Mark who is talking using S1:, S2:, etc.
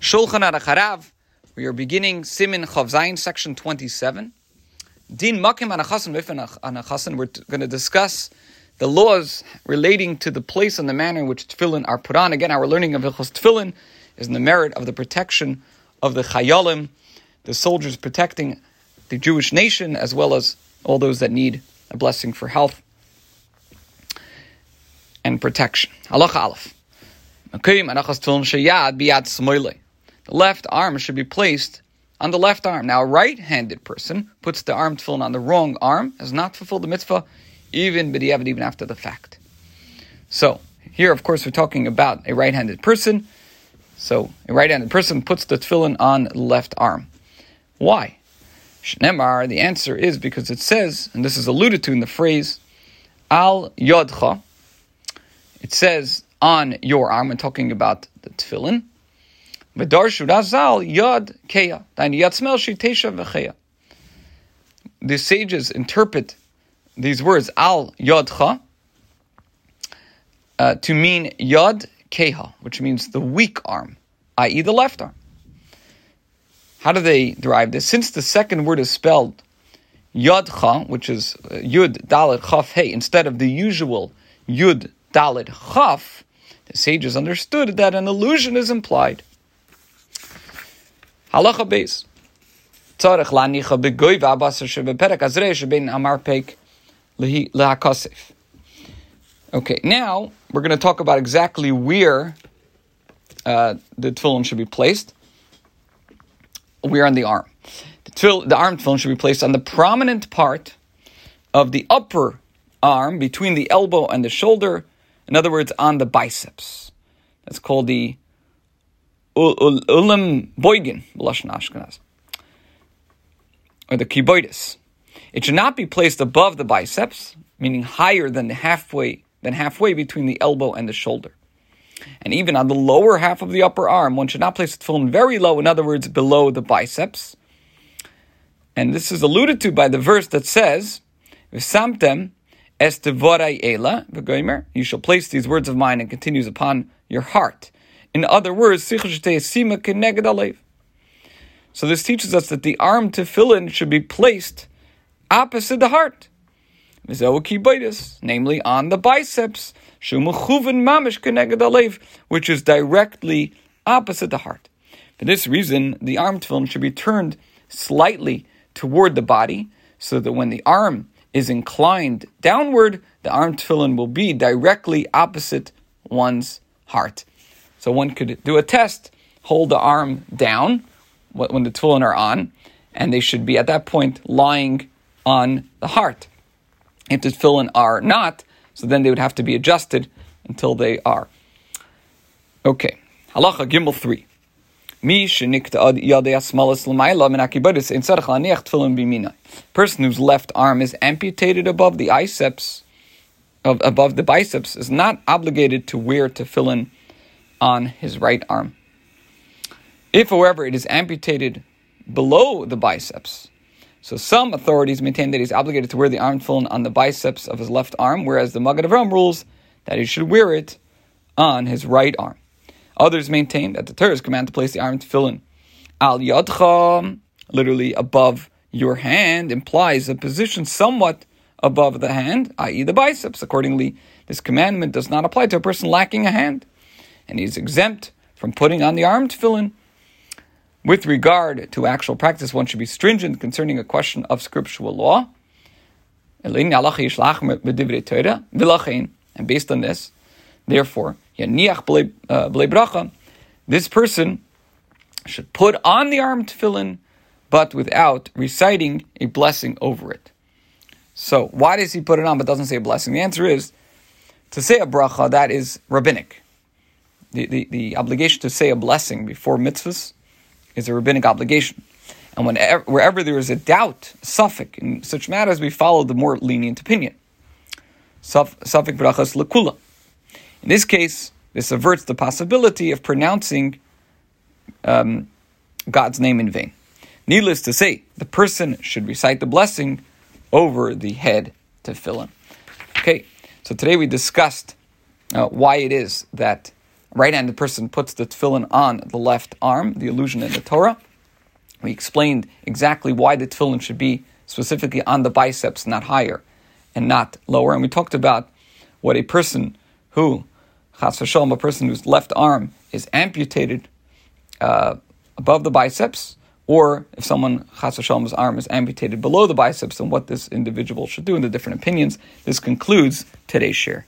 S1: Shulchan Aruch Harav. We are beginning Siman Chaf Zayin, section 27. Din Makim Anachasan Mifin Anachasan. We're going to discuss the laws relating to the place and the manner in which tefillin are put on. Again, our learning of Hilchos Tefillin is in the merit of the protection of the Chayalim, the soldiers protecting the Jewish nation, as well as all those that need a blessing for health and protection. Aleph. The left arm should be placed on the left arm. Now, a right-handed person puts the arm tefillin on the wrong arm, has not fulfilled the mitzvah, even b'diavad, even after the fact. So, here, of course, we're talking about a right-handed person. So, a right-handed person puts the tefillin on the left arm. Why? Shnemar, the answer is because it says, and this is alluded to in the phrase, al yodcha. It says, on your arm, and talking about the tefillin. V'darshu razal keya. yad shitesha v'cheya. The sages interpret these words al yodcha uh, to mean yod keha, which means the weak arm, i.e., the left arm. How do they derive this? Since the second word is spelled yodcha, which is uh, yud dalet chaf hey, instead of the usual yud dalet chaf, the sages understood that an illusion is implied. Halacha beis. Tzarech lanicha shebeperek azrei lehakosef. Okay, now we're going to talk about exactly where uh, the tefillin should be placed. Where on the arm. The, tefillin, the arm tefillin should be placed on the prominent part of the upper arm between the elbow and the shoulder. In other words, on the biceps. That's called the ulam boigin, b'lashon Ashkenaz, or the kiboidis. It should not be placed above the biceps, meaning higher than halfway than halfway between the elbow and the shoulder. And even on the lower half of the upper arm, one should not place the tefillin very low, in other words, below the biceps. And this is alluded to by the verse that says, "V'samtem ela You shall place these words of mine and continues upon your heart. In other words, so this teaches us that the arm tefillin should be placed opposite the heart, namely on the biceps, which is directly opposite the heart. For this reason, the arm tefillin should be turned slightly toward the body, so that when the arm is inclined downward, the arm tefillin will be directly opposite one's heart. So one could do a test, hold the arm down when the tefillin are on, and they should be at that point lying on the heart. If the tefillin are not, so then they would have to be adjusted until they are. Okay, halacha gimel three. Person whose left arm is amputated above the biceps, above the biceps, is not obligated to wear tefillin on his right arm. If, however, it is amputated below the biceps, so some authorities maintain that he's obligated to wear the arm tefillin on the biceps of his left arm, whereas the Magen Avraham rules that he should wear it on his right arm. Others maintain that the Torah's command to place the arm tefillin al yadcha, literally above your hand, implies a position somewhat above the hand, i.e., the biceps. Accordingly, this commandment does not apply to a person lacking a hand and he's exempt from putting on the arm tefillin. With regard to actual practice, one should be stringent concerning a question of scriptural law. And based on this, therefore, uh, this person should put on the arm tefillin, but without reciting a blessing over it. So, why does he put it on but doesn't say a blessing? The answer is to say a bracha, that is rabbinic the, the, the obligation to say a blessing before mitzvahs is a rabbinic obligation. And whenever, wherever there is a doubt, safek, in such matters, we follow the more lenient opinion. Safek brachas lekula. In this case, this averts the possibility of pronouncing um, God's name in vain. Needless to say, the person should recite the blessing over the head tefillin. Okay, so today we discussed uh, why it is that right-handed person puts the tefillin on the left arm, the illusion in the Torah. We explained exactly why the tefillin should be specifically on the biceps, not higher and not lower. And we talked about what a person who, chas v'shalom, a person whose left arm is amputated uh, above the biceps, or if someone chas v'shalom's arm is amputated below the biceps, then what this individual should do, and the different opinions. This concludes today's share.